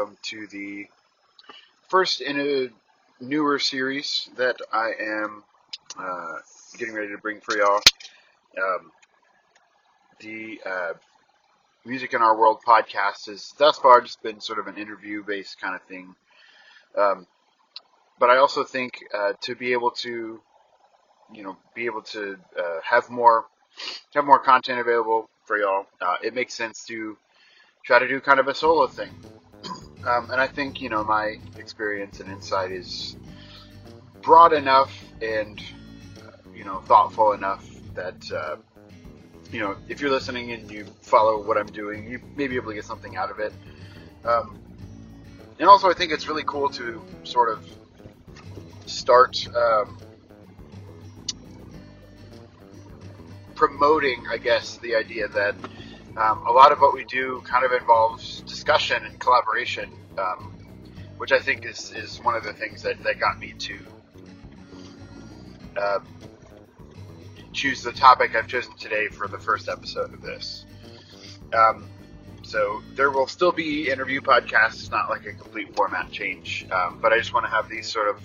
welcome to the first in a newer series that I am uh, getting ready to bring for y'all. Um, the uh, Music in Our World podcast has thus far just been sort of an interview based kind of thing. Um, but I also think uh, to be able to, you know, be able to uh, have more have more content available for y'all, uh, it makes sense to try to do kind of a solo thing. Um, and I think, you know, my experience and insight is broad enough and, uh, you know, thoughtful enough that, uh, you know, if you're listening and you follow what I'm doing, you may be able to get something out of it. Um, and also, I think it's really cool to sort of start um, promoting, I guess, the idea that um, a lot of what we do kind of involves discussion and collaboration, um, which I think is, is one of the things that, that got me to uh, choose the topic I've chosen today for the first episode of this. Um, so there will still be interview podcasts. It's not like a complete format change, um, but I just want to have these sort of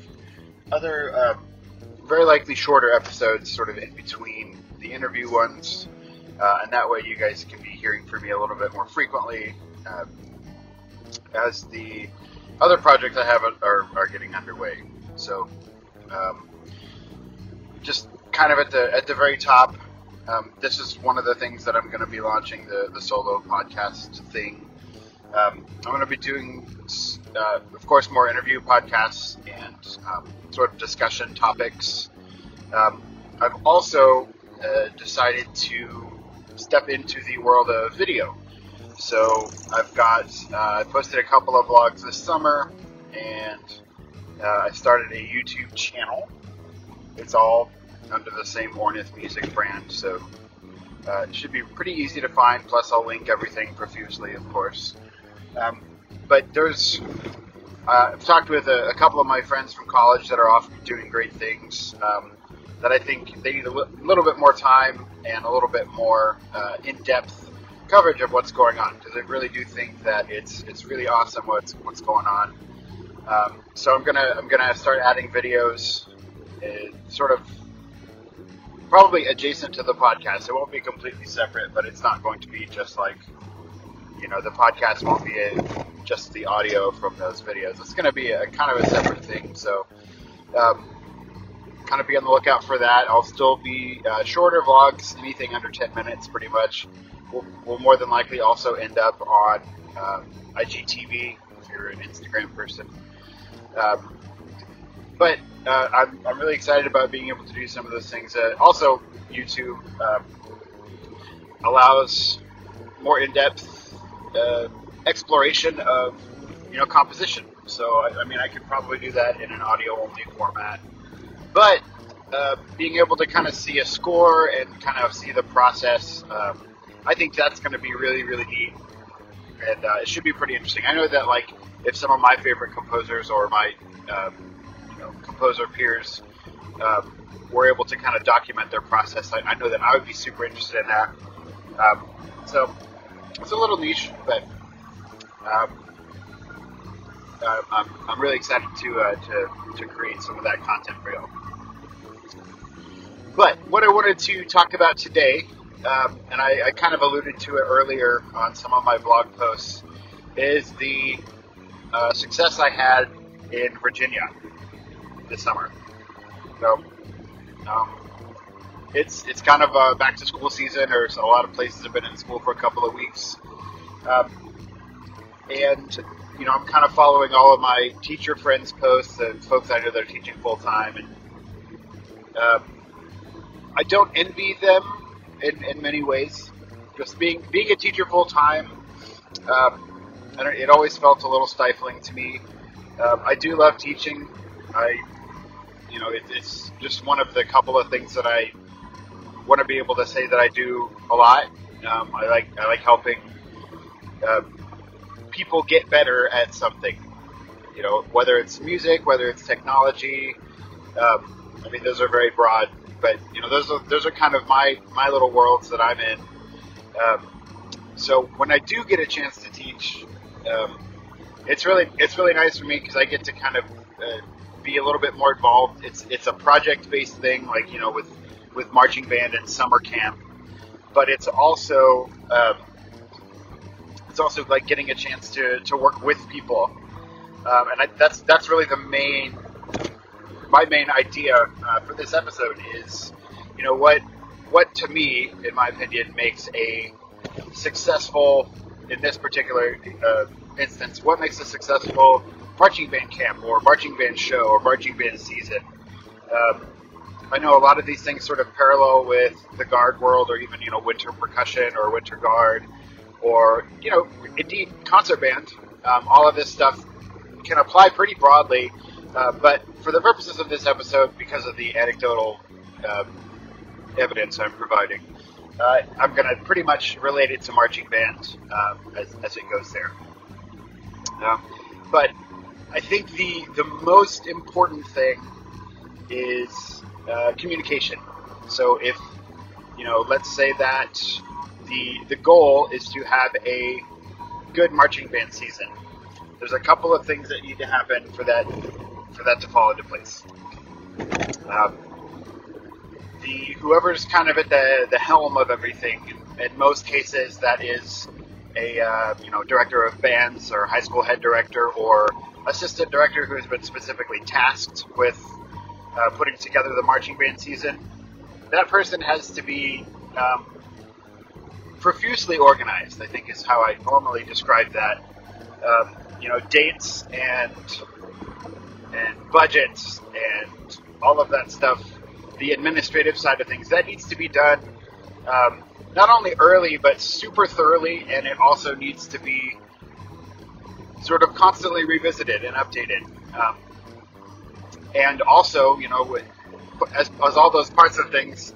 other, uh, very likely shorter episodes, sort of in between the interview ones, uh, and that way you guys can be hearing from me a little bit more frequently uh, as the other projects I have are, are getting underway. So, um, just kind of at the at the very top, um, this is one of the things that I'm going to be launching the the solo podcast thing. Um, I'm going to be doing, uh, of course, more interview podcasts and um, sort of discussion topics. Um, I've also uh, decided to step into the world of video. So I've got uh, I posted a couple of vlogs this summer, and uh, I started a YouTube channel. It's all under the same Ornith Music brand, so uh, it should be pretty easy to find. Plus, I'll link everything profusely, of course. Um, but there's uh, I've talked with a, a, couple of my friends from college that are off doing great things. Um, that I think they need a li- little bit more time and a little bit more uh, in-depth coverage of what's going on because I really do think that it's it's really awesome what's what's going on. Um, so I'm gonna I'm gonna start adding videos, uh, sort of probably adjacent to the podcast. It won't be completely separate, but it's not going to be just like you know the podcast won't be a, just the audio from those videos. It's to be a kind of a separate thing. So. Um, kind of be on the lookout for that. I'll still be uh, shorter vlogs, anything under 10 minutes, pretty much. Will, will more than likely also end up on um, IGTV if you're an Instagram person. Um, but uh, I'm, I'm really excited about being able to do some of those things. Uh, also, YouTube um, allows more in-depth uh, exploration of you know composition. So I, I mean, I could probably do that in an audio-only format but uh, being able to kind of see a score and kind of see the process, um, I think that's going to be really, really neat. And uh, it should be pretty interesting. I know that, like, if some of my favorite composers or my um, you know, composer peers um, were able to kind of document their process, I, I, know that I would be super interested in that. Um, so it's a little niche, but um, I'm, I'm really excited to, uh, to, to create some of that content for y'all. But what I wanted to talk about today, um, and I, I, kind of alluded to it earlier on some of my blog posts, is the uh, success I had in Virginia this summer. So, um, it's it's kind of a back to school season, or a lot of places have been in school for a couple of weeks, um, and you know I'm kind of following all of my teacher friends' posts and folks I know that are teaching full time, and um, I don't envy them in, in many ways. Just being being a teacher full time, um, it always felt a little stifling to me. Um, I do love teaching. I, you know, it, it's just one of the couple of things that I want to be able to say that I do a lot. Um, I like I like helping uh, people get better at something. You know, whether it's music, whether it's technology. Um, I mean, those are very broad but you know, those are those are kind of my my little worlds that I'm in. Um, so when I do get a chance to teach, Um, it's really it's really nice for me because I get to kind of uh, be a little bit more involved. It's it's a project based thing, like you know with with marching band and summer camp, but it's also um, it's also like getting a chance to, to work with people, um, and I, that's that's really the main my main idea uh, for this episode is you know what what to me, in my opinion, makes a successful in this particular uh, instance, what makes a successful marching band camp or marching band show or marching band season? Um, I know a lot of these things sort of parallel with the guard world or even, you know, winter percussion or winter guard or, you know, indeed concert band. Um, all of this stuff can apply pretty broadly, uh, but for the purposes of this episode, because of the anecdotal uh, evidence I'm providing, uh, I'm going to pretty much relate it to marching band um, as, as, it goes there. Um, but I think the the most important thing is uh, communication. So if you know, let's say that the the goal is to have a good marching band season. There's a couple of things that need to happen for that for that to fall into place. Um, the whoever's kind of at the, the helm of everything. In most cases, that is a uh, you know director of bands or high school head director or assistant director who has been specifically tasked with uh, putting together the marching band season. That person has to be um, profusely organized. I think is how I normally describe that. Um, you know, dates and and budgets and all of that stuff the administrative side of things. That needs to be done um, not only early, but super thoroughly, and it also needs to be sort of constantly revisited and updated. Um, and also, you know, as, as, all those parts of things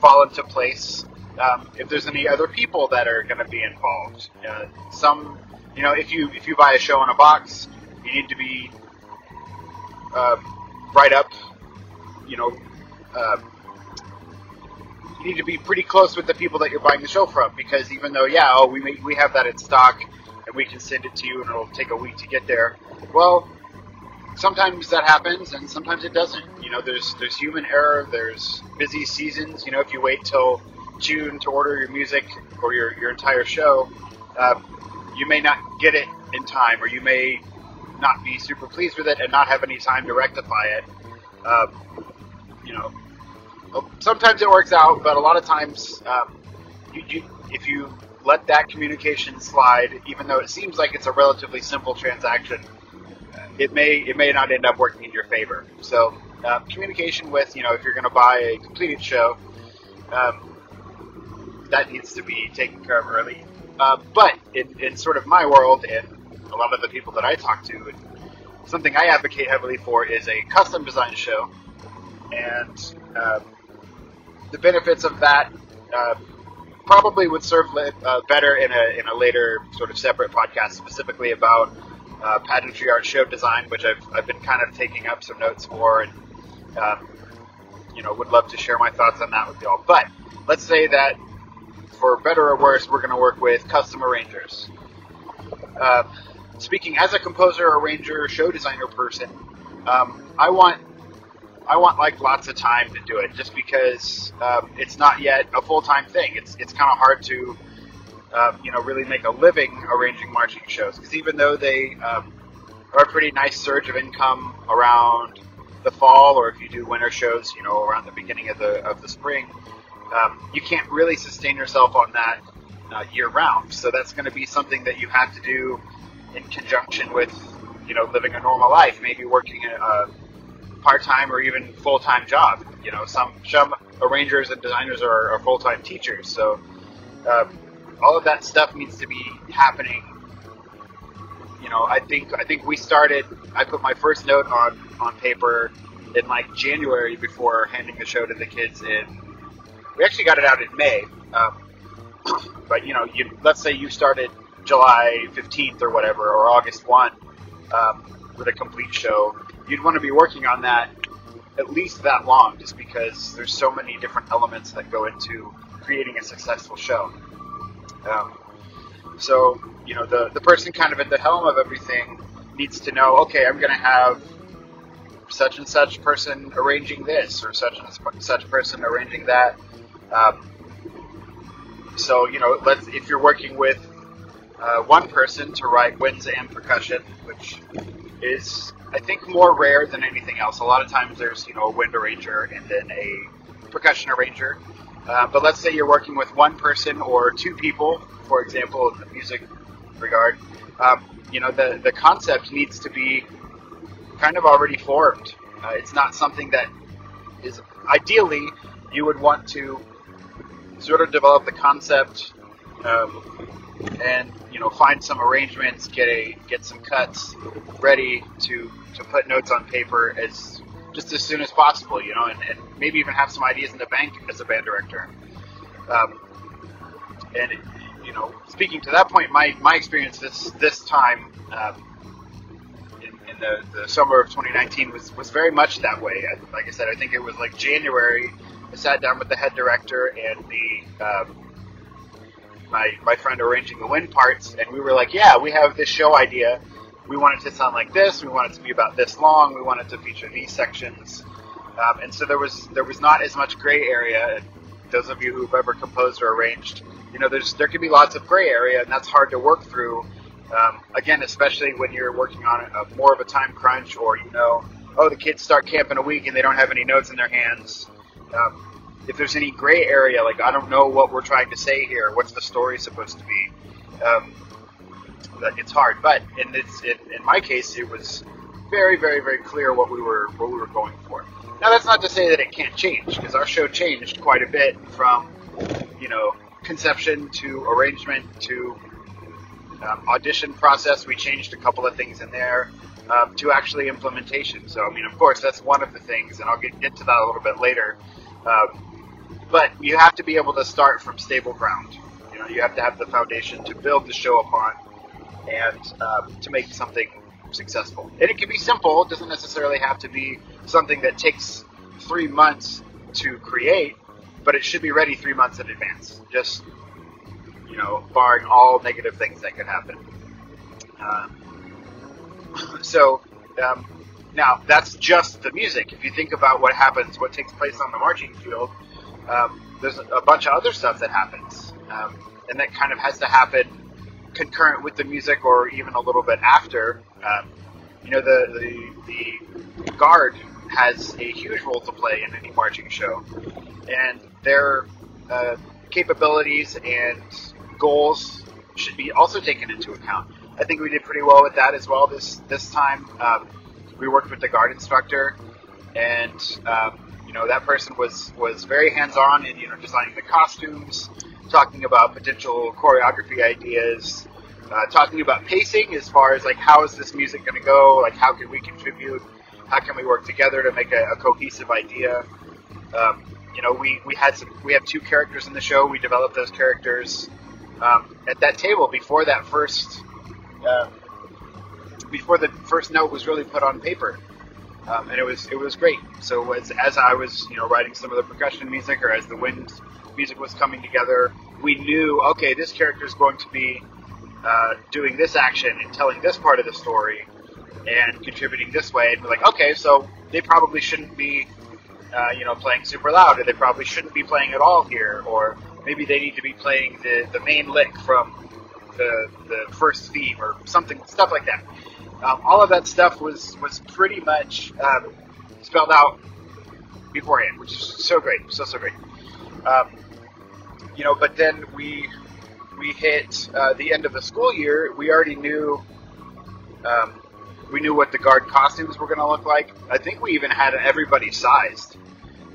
fall into place, um, if there's any other people that are going to be involved, uh, some, you know, if you if you buy a show in a box, you need to be um, right up, you know, uh, you need to be pretty close with the people that you're buying the show from because even though yeah oh we may, we have that in stock and we can send it to you and it'll take a week to get there well sometimes that happens and sometimes it doesn't. You know there's there's human error there's busy seasons you know if you wait till June to order your music or your, your entire show uh, you may not get it in time or you may not be super pleased with it and not have any time to rectify it uh, you know sometimes it works out, but a lot of times, um, you, you, if you let that communication slide, even though it seems like it's a relatively simple transaction, it may it may not end up working in your favor. So uh, communication with you know if you're going to buy a completed show, um, that needs to be taken care of early. Uh, but in, in sort of my world and a lot of the people that I talk to, something I advocate heavily for is a custom design show, and um, the benefits of that uh, probably would serve uh, better in a, in a later sort of separate podcast, specifically about uh, pageantry art show design, which I've, I've been kind of taking up some notes for and, um, you know, would love to share my thoughts on that with y'all. But let's say that for better or worse, we're going to work with custom arrangers. Uh, speaking as a composer, arranger, show designer person, um, I want I want like lots of time to do it, just because um, it's not yet a full time thing. It's it's kind of hard to um, you know really make a living arranging marching shows because even though they um, are a pretty nice surge of income around the fall, or if you do winter shows, you know around the beginning of the of the spring, um, you can't really sustain yourself on that uh, year round. So that's going to be something that you have to do in conjunction with you know living a normal life, maybe working a, a part time or even full time job. You know, some some arrangers and designers are, are full time teachers, so um, all of that stuff needs to be happening. You know, I think I think we started. I put my first note on on paper in like January before handing the show to the kids. In we actually got it out in May, um, but you know, you, let's say you started July fifteenth or whatever, or August one, um, with a complete show you'd want to be working on that at least that long, just because there's so many different elements that go into creating a successful show. Um, So, you know, the, the person kind of at the helm of everything needs to know, okay, I'm going to have such and such person arranging this or such and such person arranging that. Um, so, you know, let's if you're working with uh, one person to write winds and percussion, which is I think more rare than anything else. A lot of times there's you know a wind arranger and then a percussion arranger. Uh, but let's say you're working with one person or two people, for example, in the music regard. Um, you know the the concept needs to be kind of already formed. Uh, it's not something that is ideally you would want to sort of develop the concept um, and you know find some arrangements, get a get some cuts ready to to put notes on paper as just as soon as possible, you know, and, and maybe even have some ideas in the bank as a band director. Um, and you know, speaking to that point, my my experience this this time. Um, in, the, the summer of 2019 was, was very much that way. Like I said, I think it was like January. I sat down with the head director and the um, my my friend arranging the wind parts, and we were like, yeah, we have this show idea. We want it to sound like this. We want it to be about this long. We want it to feature these sections. Um, and so there was there was not as much gray area. Those of you who've ever composed or arranged, you know, there's there can be lots of gray area, and that's hard to work through. Um, again, especially when you're working on a, more of a time crunch, or you know, oh, the kids start camp in a week and they don't have any notes in their hands. Um, if there's any gray area, like I don't know what we're trying to say here, what's the story supposed to be, um, it's hard. But in this, in, in my case, it was very, very, very clear what we were what we were going for. Now that's not to say that it can't change, because our show changed quite a bit from, you know, conception to arrangement to um, audition process. We changed a couple of things in there. Um, to actually implementation. So, I mean, of course, that's one of the things, and I'll get, get to that a little bit later. Um, but you have to be able to start from stable ground. You know, you have to have the foundation to build the show upon and um, to make something successful. And it can be simple; it doesn't necessarily have to be something that takes three months to create, but it should be ready three months in advance. Just you know, barring all negative things that could happen. Uh, so um, now that's just the music. If you think about what happens, what takes place on the marching field, um, there's a bunch of other stuff that happens, um, and that kind of has to happen concurrent with the music or even a little bit after. Um, you know, the, the the guard has a huge role to play in any marching show, and their uh, capabilities and goals should be also taken into account. I think we did pretty well with that as well this this time. Um, we worked with the guard instructor, and um, you know, that person was was very hands on in you know designing the costumes, talking about potential choreography ideas, uh, talking about pacing as far as like how is this music going to go, like how can we contribute, how can we work together to make a, a cohesive idea. Um, you know, we, we had some we have two characters in the show. We developed those characters um, at that table before that first uh, before the first note was really put on paper um, and it was it was great. So as, as I was you know writing some of the percussion music, or as the wind music was coming together, we knew okay, this character is going to be uh, doing this action and telling this part of the story and contributing this way, and we're like, okay, so they probably shouldn't be uh, you know playing super loud, or they probably shouldn't be playing at all here, or maybe they need to be playing the, the main lick from the the first theme or something stuff like that. Um, all of that stuff was was pretty much um, spelled out beforehand, which is so great, so so great. Um, you know, but then we we hit uh, the end of the school year. We already knew um, we knew what the guard costumes were going to look like. I think we even had everybody sized.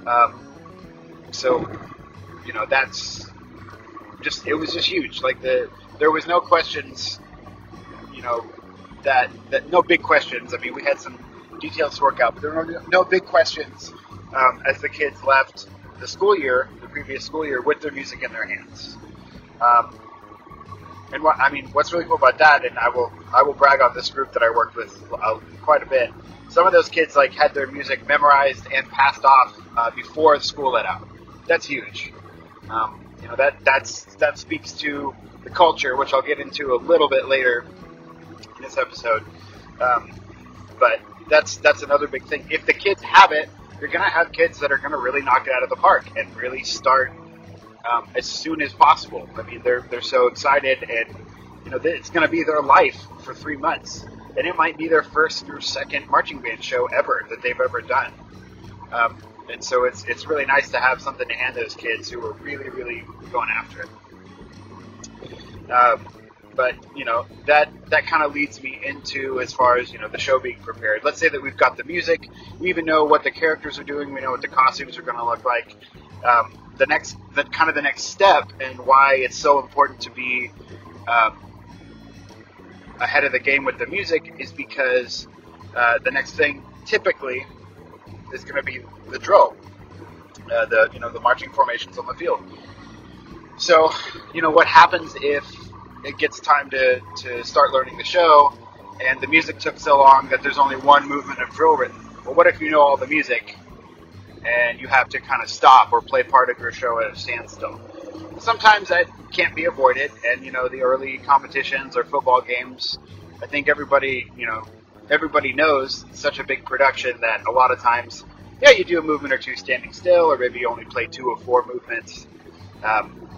Um, so you know, that's just it was just huge. Like the there was no questions. You know, that, that no big questions. I mean, we had some details to work out, but there were no, big questions um, as the kids left the school year, the previous school year, with their music in their hands. Um, and what I mean, what's really cool about that, and I will I will brag on this group that I worked with uh, quite a bit. Some of those kids like had their music memorized and passed off uh, before school let out. That's huge. Um, you know that that's that speaks to the culture, which I'll get into a little bit later in this episode. Um, but that's that's another big thing. If the kids have it, you're gonna have kids that are gonna really knock it out of the park and really start um, as soon as possible. I mean, they're they're so excited, and you know it's gonna be their life for three months, and it might be their first or second marching band show ever that they've ever done. Um, and so it's it's really nice to have something to hand those kids who are really really going after it. Um, but you know that that kind of leads me into as far as you know the show being prepared. Let's say that we've got the music, we even know what the characters are doing, we know what the costumes are going to look like. Um, the next, the kind of the next step, and why it's so important to be um, ahead of the game with the music is because uh, the next thing typically is going to be the drill, uh, the you know the marching formations on the field. So, you know what happens if it gets time to, to start learning the show, and the music took so long that there's only one movement of drill written. Well, what if you know all the music and you have to kind of stop or play part of your show at a standstill? Sometimes that can't be avoided, and you know the early competitions or football games. I think everybody, you know, everybody knows it's such a big production that a lot of times, yeah, you do a movement or two standing still, or maybe you only play two or four movements, um,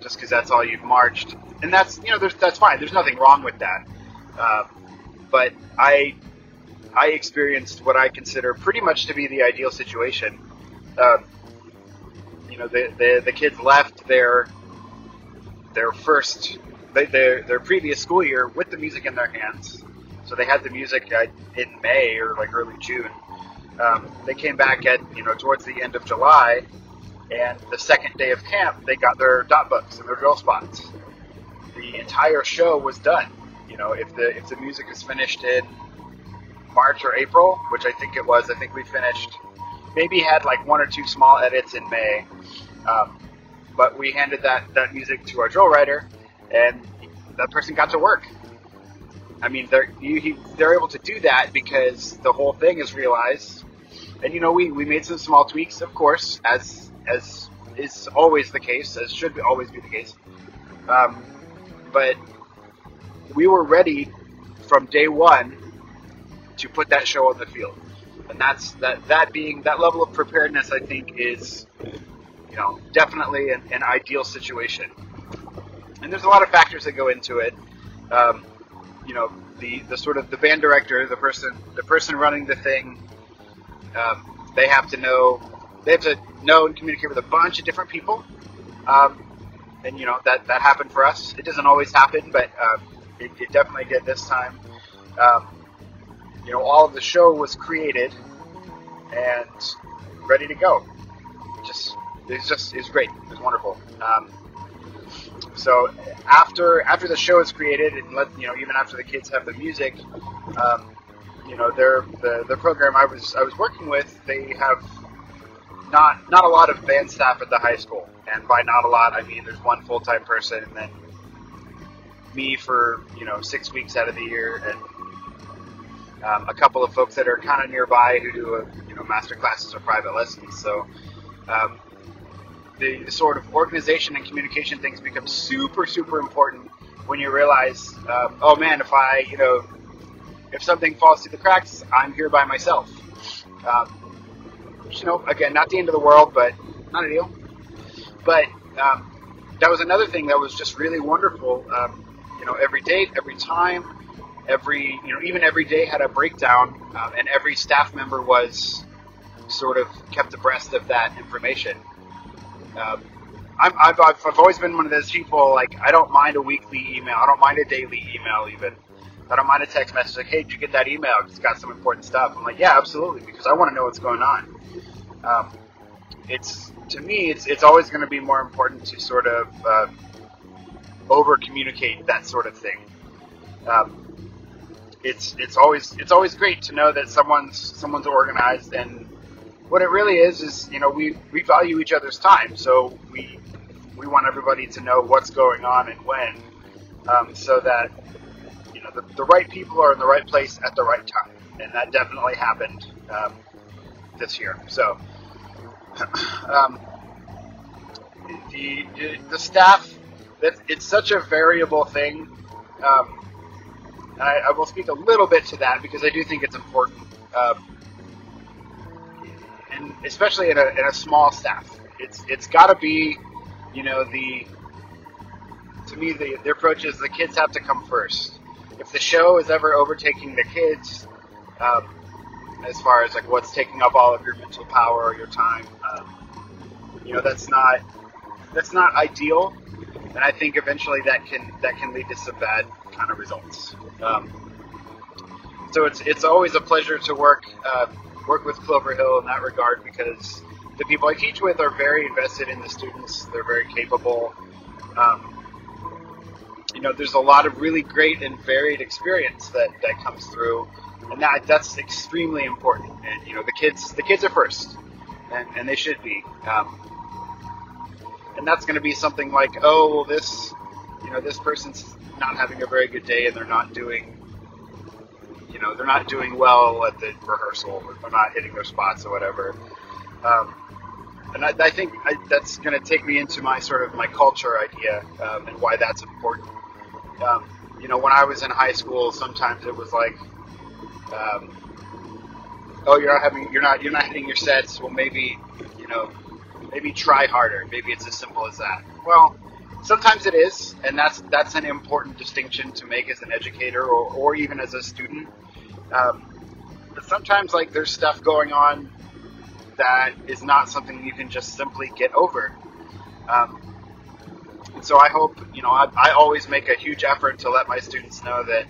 just because that's all you've marched and that's you know that's fine. There's nothing wrong with that. Uh, but I I experienced what I consider pretty much to be the ideal situation. Uh, you know, the, the the kids left their their first their their previous school year with the music in their hands. So they had the music uh, in May or like early June. Um, they came back at you know towards the end of July, and the second day of camp they got their dot books and their drill spots the entire show was done. You know, if the if the music is finished in March or April, which I think it was, I think we finished. Maybe had like one or two small edits in May, um, but we handed that that music to our drill writer, and that person got to work. I mean, they're you, he, they're able to do that because the whole thing is realized. And you know, we, we made some small tweaks, of course, as as is always the case, as should always be the case. Um, but we were ready from day one to put that show on the field. And that's that that being that level of preparedness I think is you know definitely an, an ideal situation. And there's a lot of factors that go into it. Um, you know, the, the sort of the band director, the person the person running the thing, um, they have to know they have to know and communicate with a bunch of different people. Um, and you know that that happened for us. It doesn't always happen, but um, it, it, definitely did this time. Um, you know, all of the show was created and ready to go. Just it's just it's great. It's wonderful. Um, so after after the show is created, and let you know, even after the kids have the music, um, you know, their the the program I was I was working with, they have not not a lot of band staff at the high school, and by not a lot, I mean there's one full time person, and then me for you know six weeks out of the year, and um, a couple of folks that are kind of nearby who do a, you know master classes or private lessons. So um, the, sort of organization and communication things become super super important when you realize, um, oh man, if I you know if something falls through the cracks, I'm here by myself. Um, you know, again, not the end of the world, but not a deal. But um, that was another thing that was just really wonderful. Um, you know, every day, every time, every you know, even every day had a breakdown, um, and every staff member was sort of kept abreast of that information. Um, i have I've always been one of those people like I don't mind a weekly email, I don't mind a daily email even. I don't mind a text message like, "Hey, did you get that email? It's got some important stuff." I'm like, "Yeah, absolutely," because I want to know what's going on. Um, it's to me, it's it's always going to be more important to sort of uh, over communicate that sort of thing. Um, it's it's always it's always great to know that someone's someone's organized and what it really is is you know we we value each other's time. So we we want everybody to know what's going on and when um, so that you know the, the right people are in the right place at the right time. And that definitely happened um, this year. So um, the the staff that it's such a variable thing. Um, I, I, will speak a little bit to that because I do think it's important, um, and especially in a, in a small staff, it's it's got to be, you know, the to me the, the approach is the kids have to come first. If the show is ever overtaking the kids, um, as far as like what's taking up all of your mental power or your time, um, you know, that's not that's not ideal, and I think eventually that can that can lead to some bad kind of results. Um, so it's it's always a pleasure to work uh, work with Clover Hill in that regard because the people I teach with are very invested in the students. They're very capable. Um, you know, there's a lot of really great and varied experience that, that comes through, and that that's extremely important. And you know, the kids the kids are first, and, and they should be. Um, and that's going to be something like, oh, well, this, you know, this person's not having a very good day, and they're not doing, you know, they're not doing well at the rehearsal, or they're not hitting their spots or whatever. Um, and I, I think I, that's going to take me into my sort of my culture idea um, and why that's important. Um, you know, when I was in high school, sometimes it was like, um, oh, you're not having, you're not, you're not hitting your sets. Well, maybe, you know, maybe try harder. Maybe it's as simple as that. Well, sometimes it is, and that's that's an important distinction to make as an educator or, or even as a student. Um, but sometimes, like, there's stuff going on that is not something you can just simply get over. Um, and so I hope, you know, I, I always make a huge effort to let my students know that,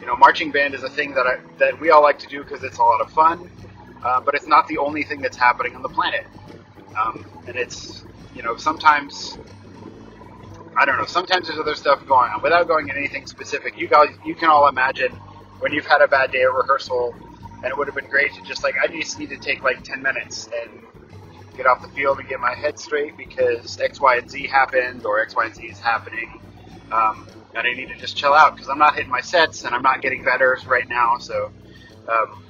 you know, marching band is a thing that I, that we all like to do because it's a lot of fun, uh, but it's not the only thing that's happening on the planet. Um, and it's, you know, sometimes I don't know. Sometimes there's other stuff going on. Without going into anything specific, you guys, you can all imagine when you've had a bad day at rehearsal, and it would have been great to just like I just need to take like ten minutes and get off the field and get my head straight because X, Y, and Z happened or X, Y, and Z is happening, um, and I need to just chill out because I'm not hitting my sets and I'm not getting better right now. So, um,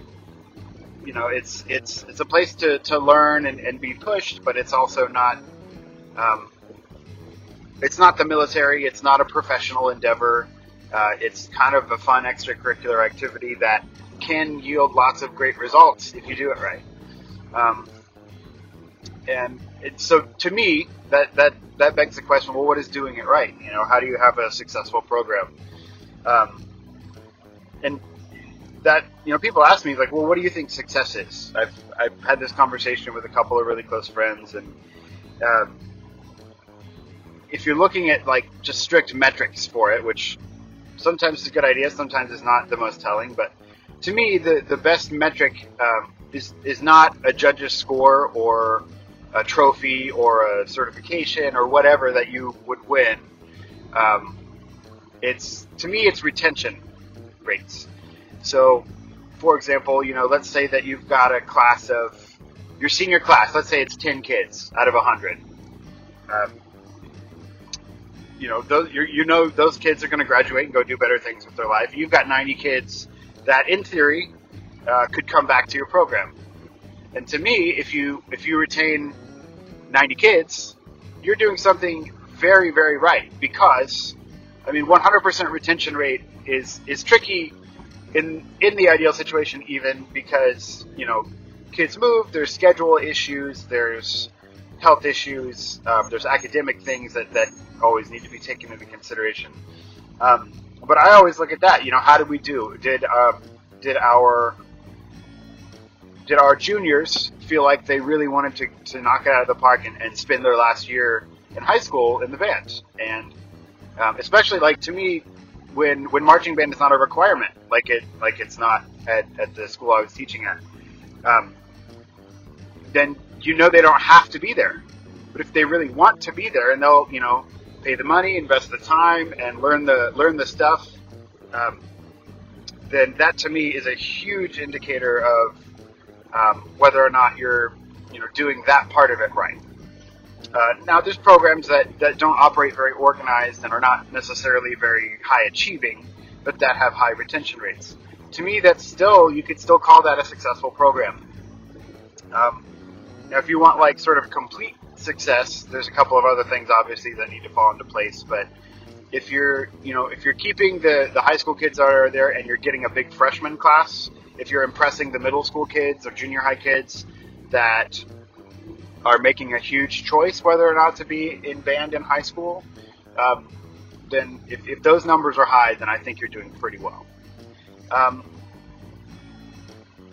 you know, it's it's it's a place to, to learn and, and be pushed, but it's also not. Um, it's not the military. It's not a professional endeavor. Uh, it's kind of a fun extracurricular activity that can yield lots of great results if you do it right. Um, and so to me, that, that, that begs the question, well, what is doing it right? You know, how do you have a successful program? Um, and that, you know, people ask me like, well, what do you think success is? I've, I've had this conversation with a couple of really close friends and, um, if you're looking at like just strict metrics for it, which sometimes is a good idea, sometimes is not the most telling, but to me, the, the best metric um, is, is not a judge's score or a trophy or a certification or whatever that you would win. Um, it's to me, it's retention rates. So, for example, you know, let's say that you've got a class of your senior class. Let's say it's ten kids out of hundred. Um, you know, those, you know those kids are going to graduate and go do better things with their life. You've got 90 kids that, in theory, uh, could come back to your program. And to me, if you if you retain 90 kids, you're doing something very very right because, I mean, 100% retention rate is is tricky in in the ideal situation even because you know kids move, there's schedule issues, there's health issues, um, there's academic things that, that always need to be taken into consideration. Um, but I always look at that. You know, how did we do? Did um, did our did our juniors feel like they really wanted to, to knock it out of the park and, and spend their last year in high school in the band? And um, especially like to me, when when marching band is not a requirement, like it like it's not at, at the school I was teaching at, um, then you know they don't have to be there. But if they really want to be there and they'll, you know, pay the money, invest the time, and learn the learn the stuff, um, then that to me is a huge indicator of um, whether or not you're, you know, doing that part of it right. Uh, now, there's programs that, that don't operate very organized and are not necessarily very high achieving, but that have high retention rates. To me, that's still you could still call that a successful program. Um, now, if you want like sort of complete success. There's a couple of other things obviously that need to fall into place, but if you're you know if you're keeping the the high school kids that are there and you're getting a big freshman class, if you're impressing the middle school kids or junior high kids that are making a huge choice whether or not to be in band in high school, um, then if, if those numbers are high, then I think you're doing pretty well. Um,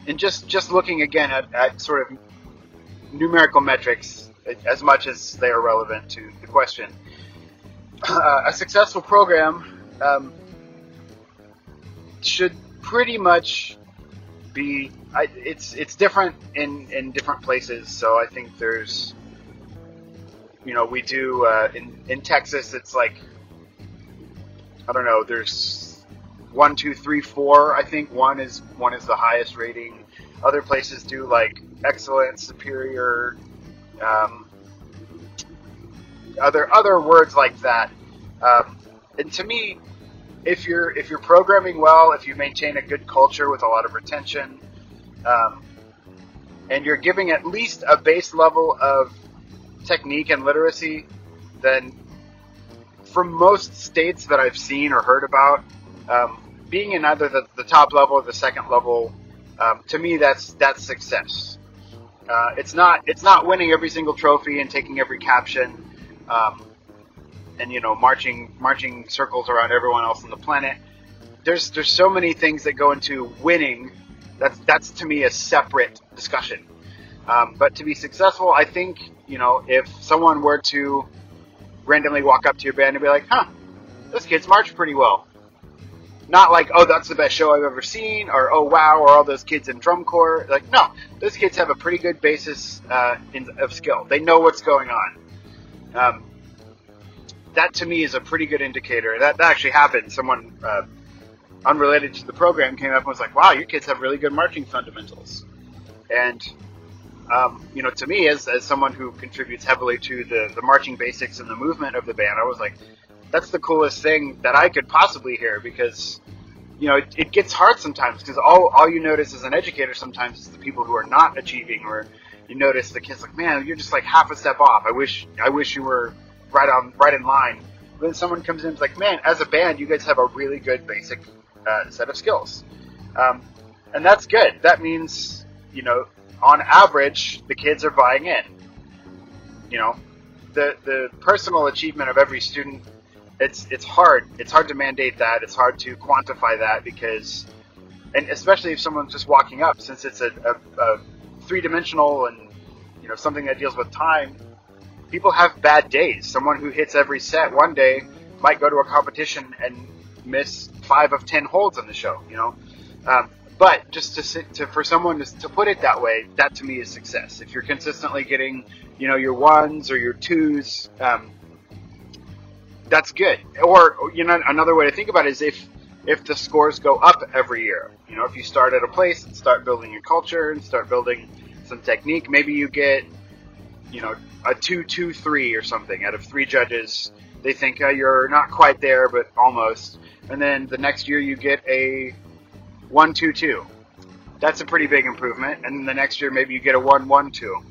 and just just looking again at, at sort of numerical metrics as much as they are relevant to the question. Uh, a successful program um, should pretty much be. I, it's it's different in in different places. So I think there's, you know, we do uh, in in Texas. It's like I don't know. There's one, two, three, four. I think one is one is the highest rating. Other places do like excellent, superior, um, other other words like that. Um, and to me, if you're if you're programming well, if you maintain a good culture with a lot of retention, um, and you're giving at least a base level of technique and literacy, then from most states that I've seen or heard about, um, being in either the, the, top level or the second level, um, to me that's that's success. Uh, it's not it's not winning every single trophy and taking every caption, um, and you know marching marching circles around everyone else on the planet. There's there's so many things that go into winning. That's that's to me a separate discussion. Um, but to be successful, I think you know if someone were to randomly walk up to your band and be like, huh, those kids march pretty well. Not like, oh, that's the best show I've ever seen, or oh, wow, or all those kids in drum corps. Like, no, those kids have a pretty good basis uh, in, of skill. They know what's going on. Um, that to me is a pretty good indicator. That, that actually happened. Someone uh, unrelated to the program came up and was like, wow, your kids have really good marching fundamentals. And um, you know, to me, as, as someone who contributes heavily to the, the marching basics and the movement of the band, I was like, that's the coolest thing that I could possibly hear because, you know, it, it gets hard sometimes because all, all you notice as an educator sometimes is the people who are not achieving or you notice the kids like, man, you're just like half a step off. I wish, I wish you were right on, right in line. But then someone comes in and is like, man, as a band, you guys have a really good basic uh, set of skills. Um, and that's good. That means, you know, on average, the kids are buying in. You know, the the personal achievement of every student, it's it's hard. It's hard to mandate that. It's hard to quantify that because, and especially if someone's just walking up, since it's a, a, a three dimensional and you know something that deals with time. People have bad days. Someone who hits every set one day might go to a competition and miss five of ten holds on the show. You know, um, but just to, sit, to for someone to, to put it that way, that to me is success. If you're consistently getting, you know, your ones or your twos, um, that's good. Or you know, another way to think about it is if if the scores go up every year. You know, if you start at a place and start building your culture and start building some technique, maybe you get, you know, a two, two, three or something out of three judges. They think uh, you're not quite there, but almost. And then the next year you get a one two two. That's a pretty big improvement. And then the next year maybe you get a one one two.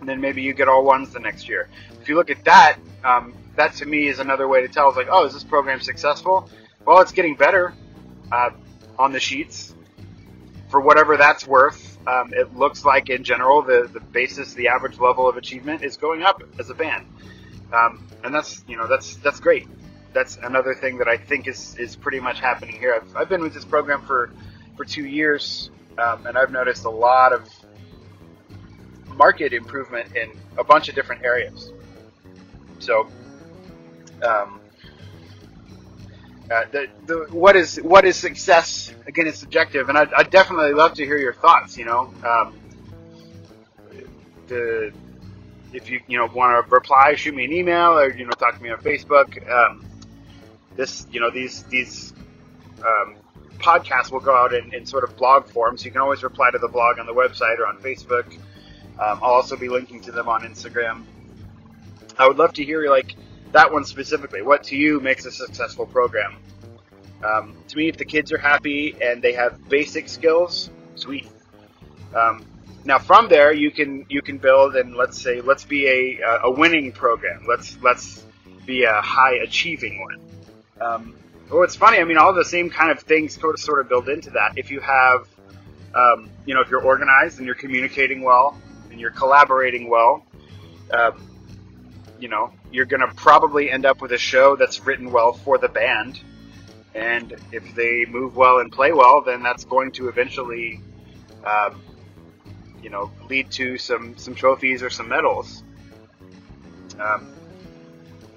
And then maybe you get all ones the next year. If you look at that, um, that to me is another way to tell. It's like, oh, is this program successful? Well, it's getting better uh, on the sheets for whatever that's worth. Um, it looks like in general the the basis, the average level of achievement is going up as a band, um, and that's you know that's that's great that's another thing that I think is, is pretty much happening here. I've, I've been with this program for, for two years, um, and I've noticed a lot of market improvement in a bunch of different areas. So, um, uh, the, the, what is what is success? Again, it's subjective, and I'd, I'd definitely love to hear your thoughts. You know, um, the if you you know want to reply, shoot me an email, or you know talk to me on Facebook. Um, this, you know, these these um, podcasts will go out in, in, sort of blog form, so you can always reply to the blog on the website or on Facebook. Um, I'll also be linking to them on Instagram. I would love to hear like that one specifically. What to you makes a successful program? Um, to me, if the kids are happy and they have basic skills, sweet. Um, now from there you can you can build and let's say let's be a a winning program. Let's let's be a high achieving one. Um, well, it's funny. I mean, all the same kind of things sort of sort of build into that. If you have, um, you know, if you're organized and you're communicating well and you're collaborating well, uh, you know, you're going to probably end up with a show that's written well for the band. And if they move well and play well, then that's going to eventually, um, you know, lead to some some trophies or some medals. Um,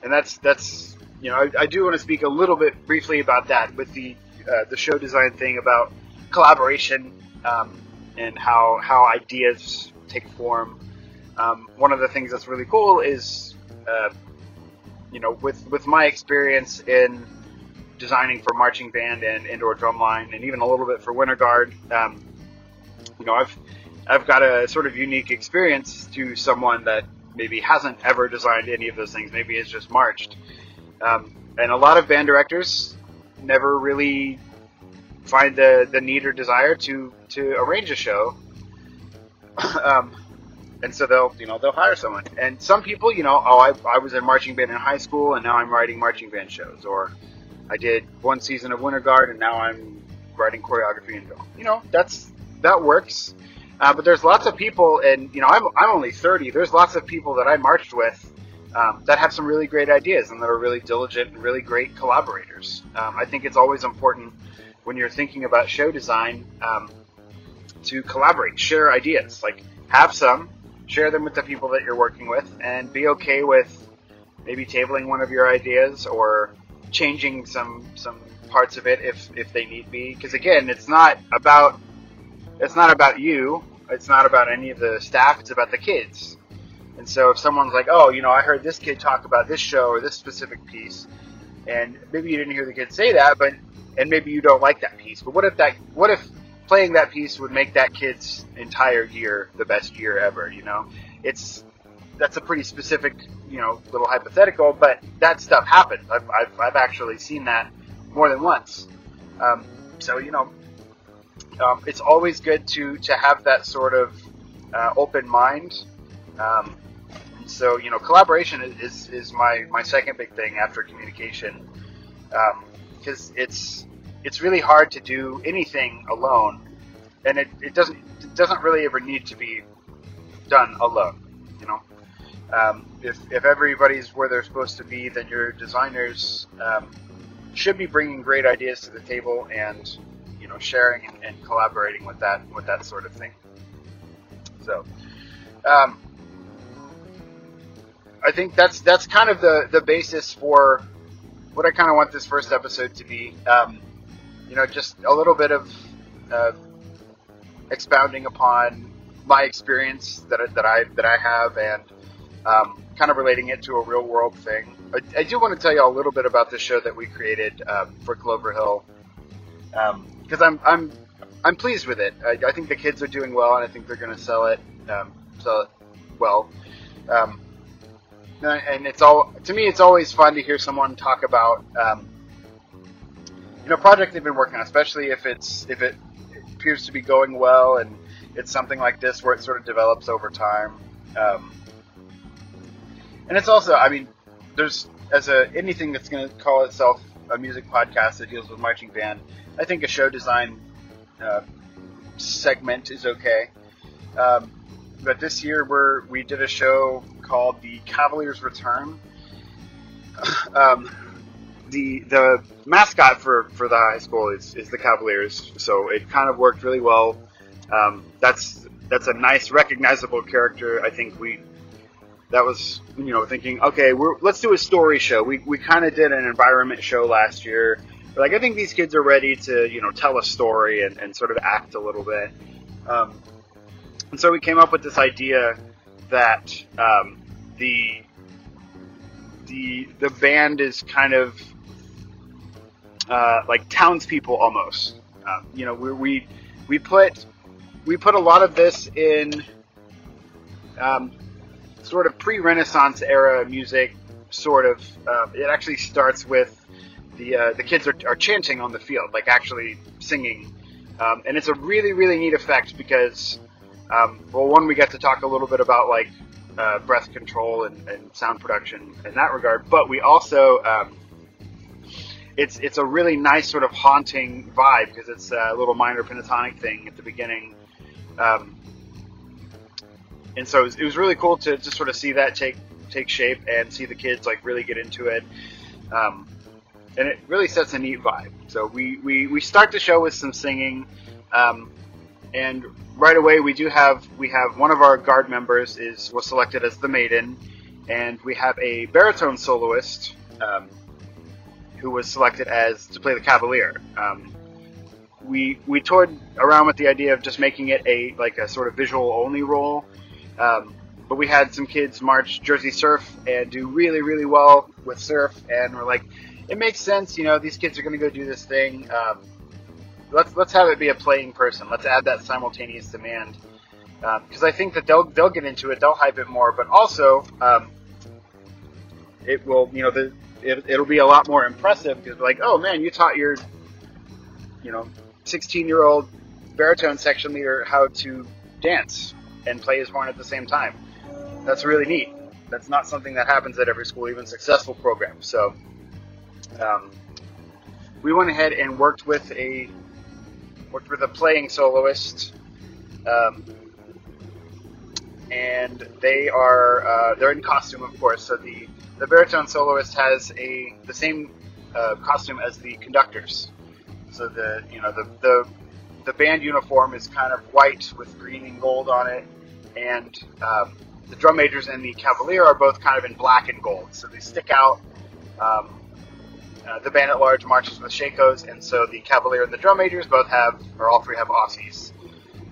and that's that's you know I, I, do want to speak a little bit briefly about that with the uh, the show design thing about collaboration um, and how how ideas take form. Um, one of the things that's really cool is uh, you know with with my experience in designing for marching band and indoor drumline and even a little bit for winter guard um, you know I've I've got a sort of unique experience to someone that maybe hasn't ever designed any of those things. Maybe has just marched. Um, and a lot of band directors never really find the, the need or desire to, to arrange a show. um, and so they'll, you know, they'll hire someone. And some people, you know, oh, I, I was in marching band in high school and now I'm writing marching band shows. Or I did one season of Winter Guard and now I'm writing choreography and film. You know, that's, that works. Uh, but there's lots of people, and you know, I'm, I'm only 30. There's lots of people that I marched with um, that have some really great ideas and that are really diligent and really great collaborators. Um, I think it's always important when you're thinking about show design um, to collaborate, share ideas. Like have some, share them with the people that you're working with, and be okay with maybe tabling one of your ideas or changing some some parts of it if if they need be. Because again, it's not about it's not about you. It's not about any of the staff. It's about the kids. And so if someone's like, oh, you know, I heard this kid talk about this show or this specific piece, and maybe you didn't hear the kid say that, but and maybe you don't like that piece. But what if that? What if playing that piece would make that kid's entire year the best year ever? You know, it's that's a pretty specific, you know, little hypothetical, but that stuff happens. I've, I've, I've actually seen that more than once. Um, so you know, um, it's always good to to have that sort of uh, open mind. Um, so you know, collaboration is, is my my second big thing after communication, because um, it's it's really hard to do anything alone, and it, it doesn't it doesn't really ever need to be done alone. You know, um, if if everybody's where they're supposed to be, then your designers um, should be bringing great ideas to the table and you know sharing and, and collaborating with that with that sort of thing. So, um, I think that's that's kind of the the basis for what I kind of want this first episode to be. Um, you know, just a little bit of uh, expounding upon my experience that that I that I have and um, kind of relating it to a real world thing. I, I, do want to tell you a little bit about the show that we created um, for Clover Hill. Um, because I'm I'm I'm pleased with it. I, I, think the kids are doing well, and I think they're going to sell it um, sell it well. Um, and it's all to me, it's always fun to hear someone talk about um, you know project they've been working on, especially if it's if it appears to be going well and it's something like this where it sort of develops over time. Um, and it's also, I mean, there's as a anything that's going to call itself a music podcast that deals with marching band I think a show design uh, segment is okay. Um, but this year we we did a show called The Cavaliers Return. Um, the the mascot for, for the high school is, is the Cavaliers, so it kind of worked really well. Um, that's that's a nice recognizable character. I think we that was you know thinking okay let's do a story show. We we kind of did an environment show last year But like I think these kids are ready to you know tell a story and, and sort of act a little bit. Um, and so we came up with this idea that um, the the the band is kind of uh, like townspeople almost. Um, you know, we, we we put we put a lot of this in um, sort of pre-Renaissance era music. Sort of, uh, it actually starts with the uh, the kids are, are chanting on the field, like actually singing, um, and it's a really really neat effect because Um, well, one, we get to talk a little bit about like uh, breath control and, and, sound production in that regard, but we also um, it's it's a really nice sort of haunting vibe because it's a little minor pentatonic thing at the beginning, um, and so it was, it was, really cool to just sort of see that take take shape and see the kids like really get into it. Um, and it really sets a neat vibe. So we, we, we start the show with some singing, um, and right away we do have we have one of our guard members is was selected as the maiden, and we have a baritone soloist um, who was selected as to play the cavalier. Um, we we toured around with the idea of just making it a like a sort of visual only role. Um, but we had some kids march Jersey Surf and do really, really well with surf, and we're like, it makes sense. You know, these kids are going to go do this thing. Um, let's let's have it be a playing person. Let's add that simultaneous demand because um, I think that they'll they'll get into it. They'll hype it more, but also um, it will you know the it, it'll be a lot more impressive because like oh man you taught your you know 16 year old baritone section leader how to dance and play his horn at the same time. That's really neat. That's not something that happens at every school, even successful programs. So um, we went ahead and worked with a worked with a playing soloist, um, and they are uh, they're in costume, of course. So the the baritone soloist has a the same uh, costume as the conductors. So the you know the the the band uniform is kind of white with green and gold on it, and um, the drum majors and the cavalier are both kind of in black and gold. So they stick out. Um, uh, the band at large marches with Shakos, and so the Cavalier and the drum majors both have, or all three have Aussies.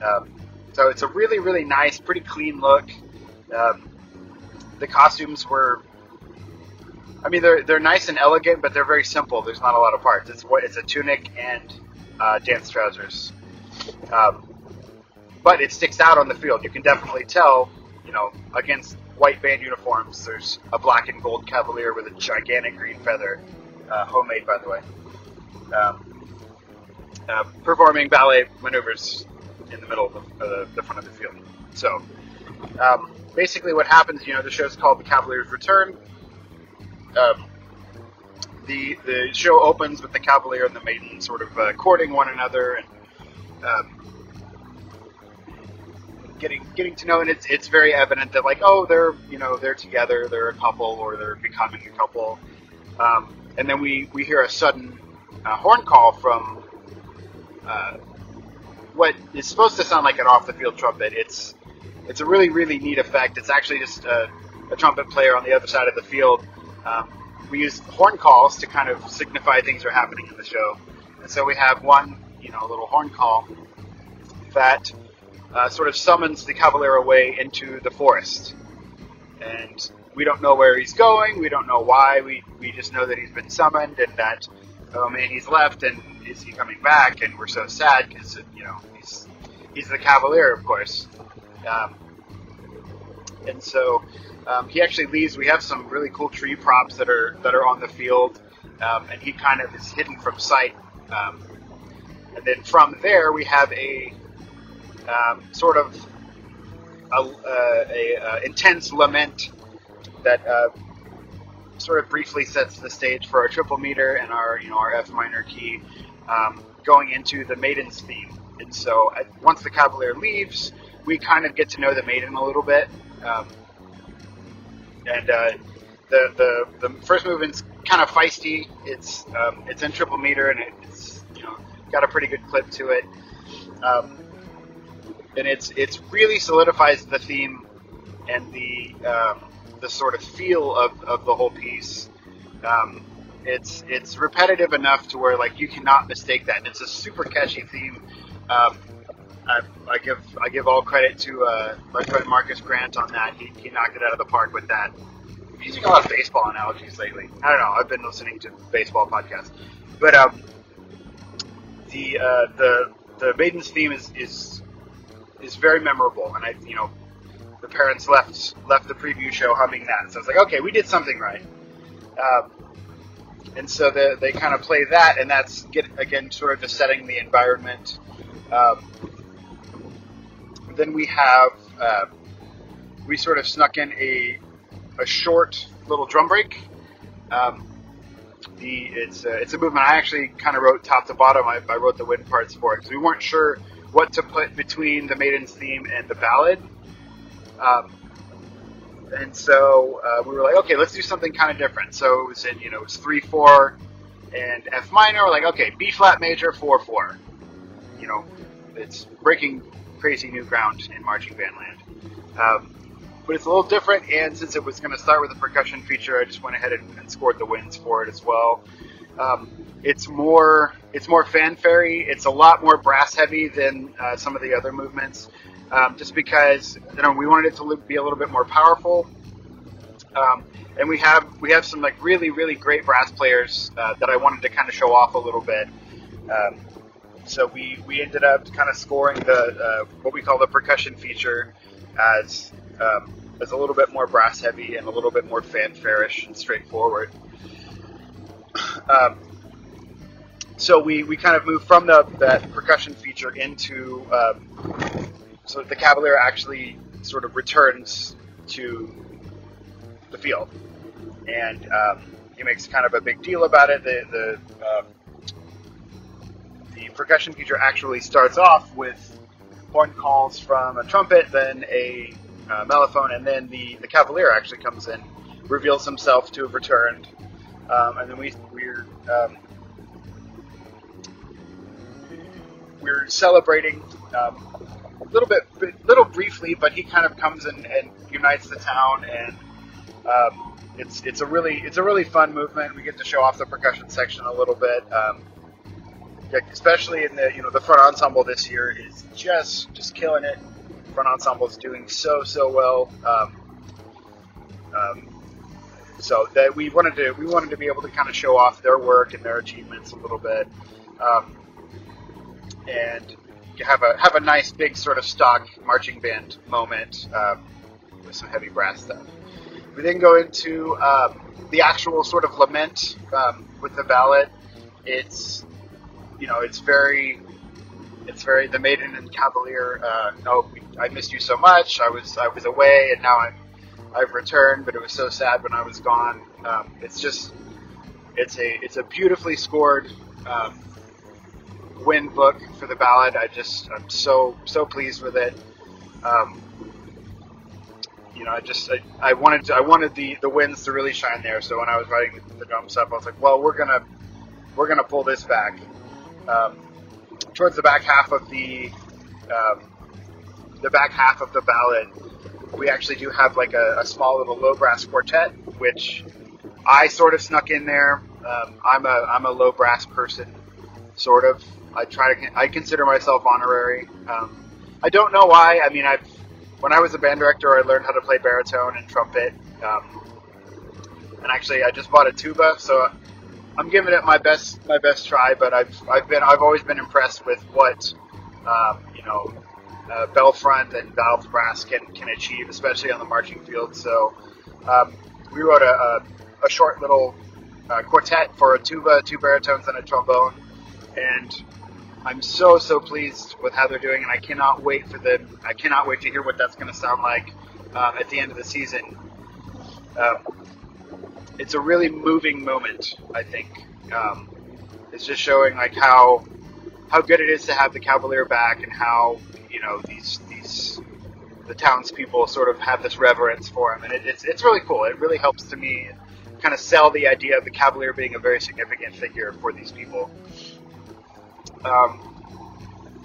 Um, so it's a really, really nice, pretty clean look. Um, the costumes were, I mean, they're they're nice and elegant, but they're very simple. There's not a lot of parts. It's what it's a tunic and uh, dance trousers. Um, but it sticks out on the field. You can definitely tell, you know, against white band uniforms, there's a black and gold cavalier with a gigantic green feather uh, homemade by the way, um, uh, performing ballet maneuvers in the middle of the, the front of the field. So um, basically, what happens, you know, the show is called The Cavalier's Return. Um, the the show opens with the Cavalier and the Maiden sort of uh, courting one another and um, getting getting to know, and it's it's very evident that like oh they're you know they're together, they're a couple, or they're becoming a couple. Um, and then we, we hear a sudden uh, horn call from uh, what is supposed to sound like an off the field trumpet. It's it's a really really neat effect. It's actually just a, a trumpet player on the other side of the field. Um, we use horn calls to kind of signify things are happening in the show, and so we have one you know little horn call that uh, sort of summons the cavalier away into the forest, and we don't know where he's going. We don't know why. We we just know that he's been summoned and that oh man, he's left and is he coming back? And we're so sad because you know he's he's the Cavalier, of course. Um, and so um, he actually leaves. We have some really cool tree props that are that are on the field, um, and he kind of is hidden from sight. Um, and then from there, we have a um, sort of a, uh, a, uh, intense lament that uh, sort of briefly sets the stage for our triple meter and our you know our F minor key um, going into the Maiden's theme. And so once the Cavalier leaves, we kind of get to know the Maiden a little bit. Um, and uh, the, the the first movement's kind of feisty. It's um, it's in triple meter and it's you know got a pretty good clip to it. Um, and it's it's really solidifies the theme and the um, the sort of feel of, of the whole piece. Um, it's it's repetitive enough to where like you cannot mistake that. And it's a super catchy theme. Um, I, I, give I give all credit to uh, my friend Marcus Grant on that. He, he knocked it out of the park with that. I'm using a lot of baseball analogies lately. I don't know. I've been listening to baseball podcasts, but um, the uh, the the Maiden's theme is is is very memorable, and I you know the parents left left the preview show humming that. So it's like, okay, we did something right. Um, and so the, they kind of play that, and that's get again sort of just setting the environment. Um, then we have uh, we sort of snuck in a a short little drum break. Um, the it's a, it's a movement I actually kind of wrote top to bottom. I, I wrote the wind parts for it because we weren't sure what to put between the Maiden's theme and the ballad. Um, and so uh, we were like, okay, let's do something kind of different. So it was in, you know, it was three four and F minor. We're like, okay, B flat major four four. You know, it's breaking crazy new ground in marching band land. Um, but it's a little different, and since it was going to start with a percussion feature, I just went ahead and, and scored the wins for it as well. Um, it's more it's more fanfare It's a lot more brass heavy than uh, some of the other movements, um, just because you know we wanted it to be a little bit more powerful. Um, and we have we have some like really really great brass players uh, that I wanted to kind of show off a little bit. Um, so we we ended up kind of scoring the uh, what we call the percussion feature as um, as a little bit more brass heavy and a little bit more fanfarish and straightforward. Um, so we, we kind of moved from the that percussion feature into um, so the Cavalier actually sort of returns to the field, and um, he makes kind of a big deal about it. The the um, the percussion feature actually starts off with horn calls from a trumpet, then a uh, mellophone, and then the, the Cavalier actually comes in, reveals himself to have returned, um, and then we we're um, we're celebrating um, a little bit, little briefly, but he kind of comes in and unites the town, and um, it's it's a really it's a really fun movement. We get to show off the percussion section a little bit. Especially in the you know the front ensemble this year is just just killing it front ensemble is doing so so well. Um, um, so that we wanted to we wanted to be able to kind of show off their work and their achievements a little bit, um, and have a have a nice big sort of stock marching band moment um, with some heavy brass stuff. We then go into um, the actual sort of lament um, with the ballad. It's you know it's very it's very the maiden and cavalier. Uh, oh, I missed you so much. I was I was away, and now I'm I've returned, but it was so sad when I was gone. Um, it's just it's a it's a beautifully scored um, wind book for the ballad. I just I'm so so pleased with it. Um, you know, I just I, I, wanted to, I wanted the the winds to really shine there. So when I was writing the drum stuff, I was like, well, we're gonna we're gonna pull this back. Um, towards the back half of the um, the back half of the ballad, we actually do have like a, a, small little low brass quartet, which I sort of snuck in there. Um, I'm a I'm a low brass person, sort of. I try to I consider myself honorary. Um, I don't know why. I mean, I've when I was a band director, I learned how to play baritone and trumpet. Um, and actually, I just bought a tuba, so I'm giving it my best my best try, but I've I've been I've always been impressed with what um, you know uh, Belfront and Valve Brass can can achieve, especially on the marching field. So um, we wrote a, a, a short little uh, quartet for a tuba, two baritones, and a trombone, and I'm so so pleased with how they're doing, and I cannot wait for the I cannot wait to hear what that's going to sound like um, at the end of the season. Um, it's a really moving moment. I think um, it's just showing like how how good it is to have the Cavalier back, and how you know these these the townspeople sort of have this reverence for him, and it, it's it's really cool. It really helps to me kind of sell the idea of the Cavalier being a very significant figure for these people. Um,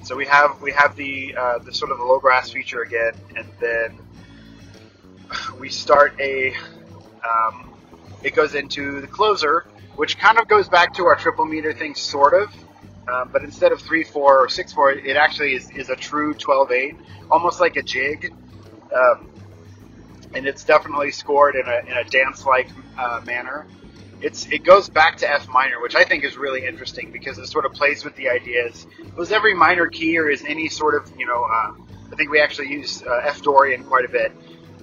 so we have we have the uh, the sort of the low brass feature again, and then we start a um, it goes into the closer, which kind of goes back to our triple meter thing, sort of. Um, but instead of 3 4 or 6 4, it actually is, is a true 12 8, almost like a jig. Um, and it's definitely scored in a, in a dance like uh, manner. It's, it goes back to F minor, which I think is really interesting because it sort of plays with the ideas. Was every minor key or is any sort of, you know, uh, I think we actually use uh, F Dorian quite a bit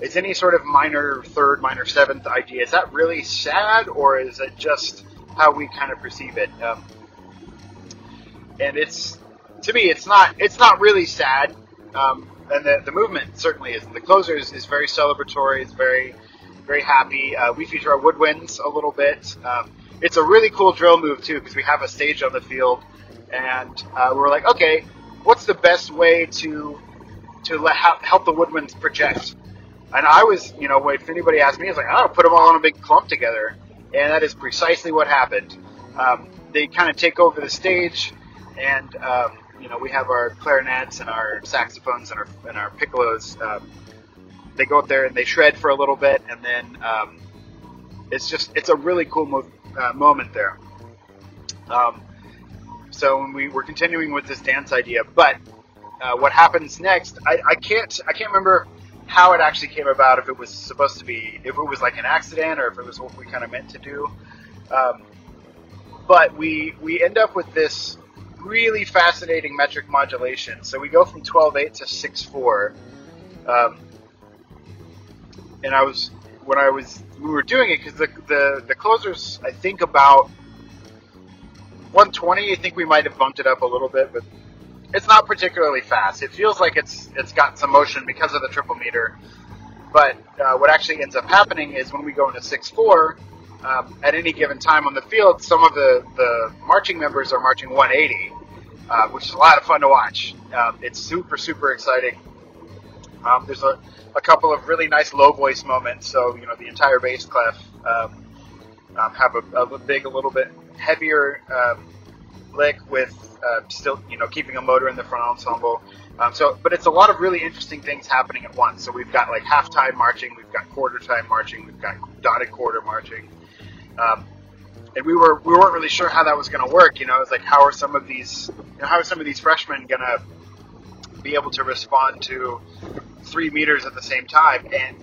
is any sort of minor third, minor seventh idea, is that really sad or is it just how we kind of perceive it? Um, and it's, to me, it's not, it's not really sad. Um, and the, the movement certainly isn't. The closer is, is very celebratory. It's very very happy. Uh, we feature our woodwinds a little bit. Um, it's a really cool drill move too because we have a stage on the field, and uh, we're like, okay, what's the best way to to let, help the woodwinds project? And I was, you know, if anybody asked me, I was like, oh, put them all in a big clump together, and that is precisely what happened. Um, they kind of take over the stage, and um, you know, we have our clarinets and our saxophones and our and our piccolos. Um, they go up there and they shred for a little bit, and then um, it's just it's a really cool mo- uh, moment there. Um, so we were continuing with this dance idea, but uh, what happens next, I, I can't I can't remember how it actually came about. If it was supposed to be, if it was like an accident, or if it was what we kind of meant to do. Um, but we we end up with this really fascinating metric modulation. So we go from 12.8 to 6.4. Um, and I was when I was we were doing it because the, the the closers I think about 120. I think we might have bumped it up a little bit, but it's not particularly fast. It feels like it's it's got some motion because of the triple meter. But uh, what actually ends up happening is when we go into six four, um, at any given time on the field, some of the, the marching members are marching 180, uh, which is a lot of fun to watch. Um, it's super super exciting. Um, there's a, a couple of really nice low voice moments. So you know the entire bass clef um, um, have a, a, big, a little bit heavier um, lick with uh, still you know keeping a motor in the front ensemble. Um, so, but it's a lot of really interesting things happening at once. So we've got like halftime marching, we've got quarter time marching, we've got dotted quarter marching. Um, and we were we weren't really sure how that was going to work. You know, it's like how are some of these you know, how are some of these freshmen going to be able to respond to three meters at the same time. And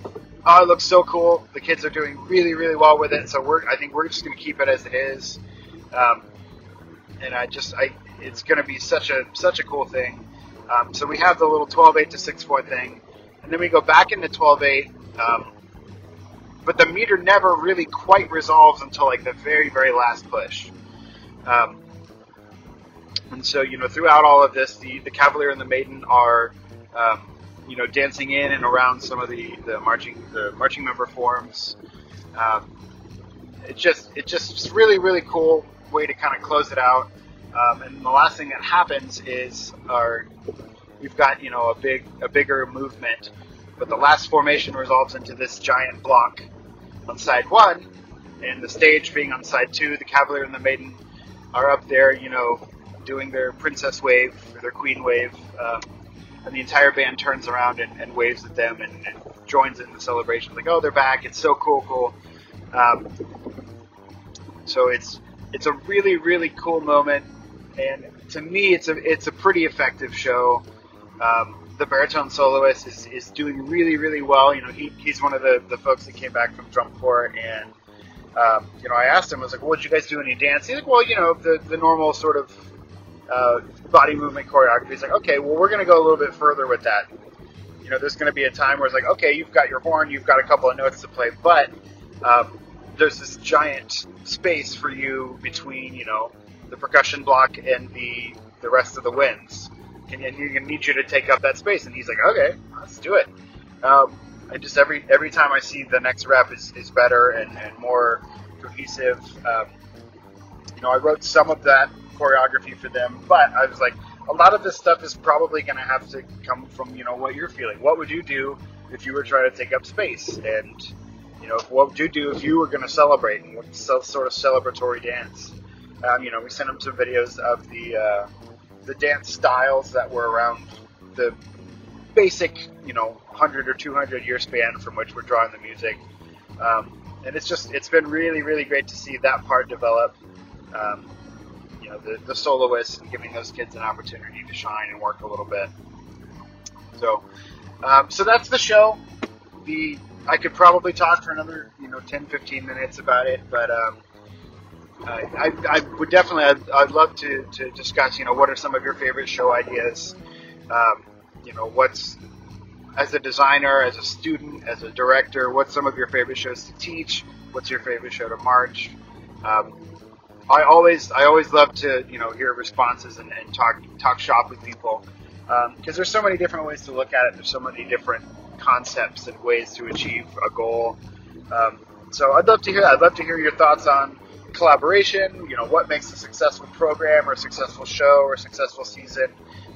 oh, it looks so cool. The kids are doing really, really well with it. So we're, I think we're just going to keep it as it is. Um, and I just, I, it's going to be such a, such a cool thing. Um, so we have the little 12.8 to 6.4 thing, and then we go back into 12.8. Um, but the meter never really quite resolves until like the very, very last push. Um, and so, you know, throughout all of this, the, the Cavalier and the Maiden are um, you know, dancing in and around some of the, the marching the marching member forms. Um, it's just it's just really really cool way to kind of close it out. Um, and the last thing that happens is our we've got you know a big a bigger movement, but the last formation resolves into this giant block on side one, and the stage being on side two. The Cavalier and the Maiden are up there, you know, doing their princess wave or their queen wave. Um, and the entire band turns around and, and waves at them and, and, joins in the celebration. Like, oh, they're back! It's so cool, cool. Um, so it's it's a really really cool moment, and to me, it's a it's a pretty effective show. Um, the baritone soloist is, is doing really really well. You know, he, he's one of the, the folks that came back from drum corps, and um, you know, I asked him, I was like, well, "Did you guys do any dance?" He's like, "Well, you know, the the normal sort of uh, body movement choreography. It's like, okay, well, we're going to go a little bit further with that. You know, there's going to be a time where it's like, okay, you've got your horn, you've got a couple of notes to play, but um, there's this giant space for you between, you know, the percussion block and the the rest of the winds. And, and you need you to take up that space. And he's like, okay, let's do it. Um, and just every every time I see the next rep is, is better and, and more cohesive. Um, you know, I wrote some of that choreography for them. But I was like, a lot of this stuff is probably going to have to come from you know what you're feeling. What would you do if you were trying to take up space? And you know, what would you do if you were going to celebrate and what sort of celebratory dance? Um, you know, we sent them some videos of the uh, the dance styles that were around the basic, you know, 100 or 200 year span from which we're drawing the music. Um, and it's just, it's been really, really great to see that part develop. Um, know, the, the soloists and giving those kids an opportunity to shine and work a little bit. So, um, so that's the show. The I could probably talk for another you know 10, 15 minutes about it, but um, I, I, I, would definitely I'd, I'd, love to, to discuss you know what are some of your favorite show ideas. Um, you know what's as a designer, as a student, as a director, what's some of your favorite shows to teach? What's your favorite show to march? Um, I always I always love to you know hear responses and, and talk talk shop with people. because um, there's so many different ways to look at it. There's so many different concepts and ways to achieve a goal. Um, so I'd love to hear. I'd love to hear your thoughts on collaboration. You know, what makes a successful program or a successful show or a successful season,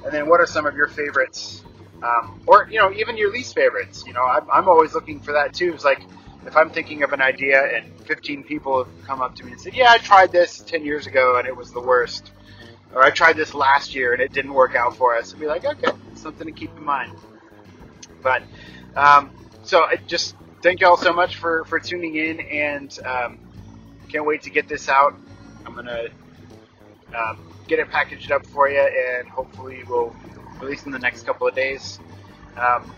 and then what are some of your favorites, um, or you know, even your least favorites. You know, I'm, I'm always looking for that too. It's like if I'm thinking of an idea and 15 people have come up to me and said, "Yeah, I tried this 10 years ago and it was the worst," or "I tried this last year and it didn't work out for us," I'd be like, "Okay, something to keep in mind." But um, so I just thank you all so much for for tuning in and um, can't wait to get this out. I'm gonna um, get it packaged up for you and hopefully we'll release in the next couple of days. Um,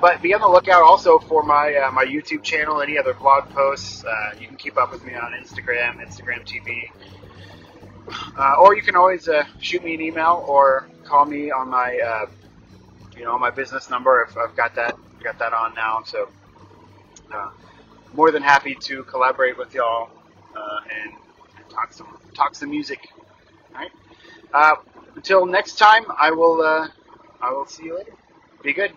but be on the lookout also for my uh, my YouTube channel, any other blog posts. Uh, you can keep up with me on Instagram, Instagram TV, uh, or you can always uh, shoot me an email or call me on my uh, you know my business number if I've got that got that on now. So uh, more than happy to collaborate with y'all uh, and, and, talk some talk some music. All right. Uh, until next time, I will uh, I will see you later. Be good.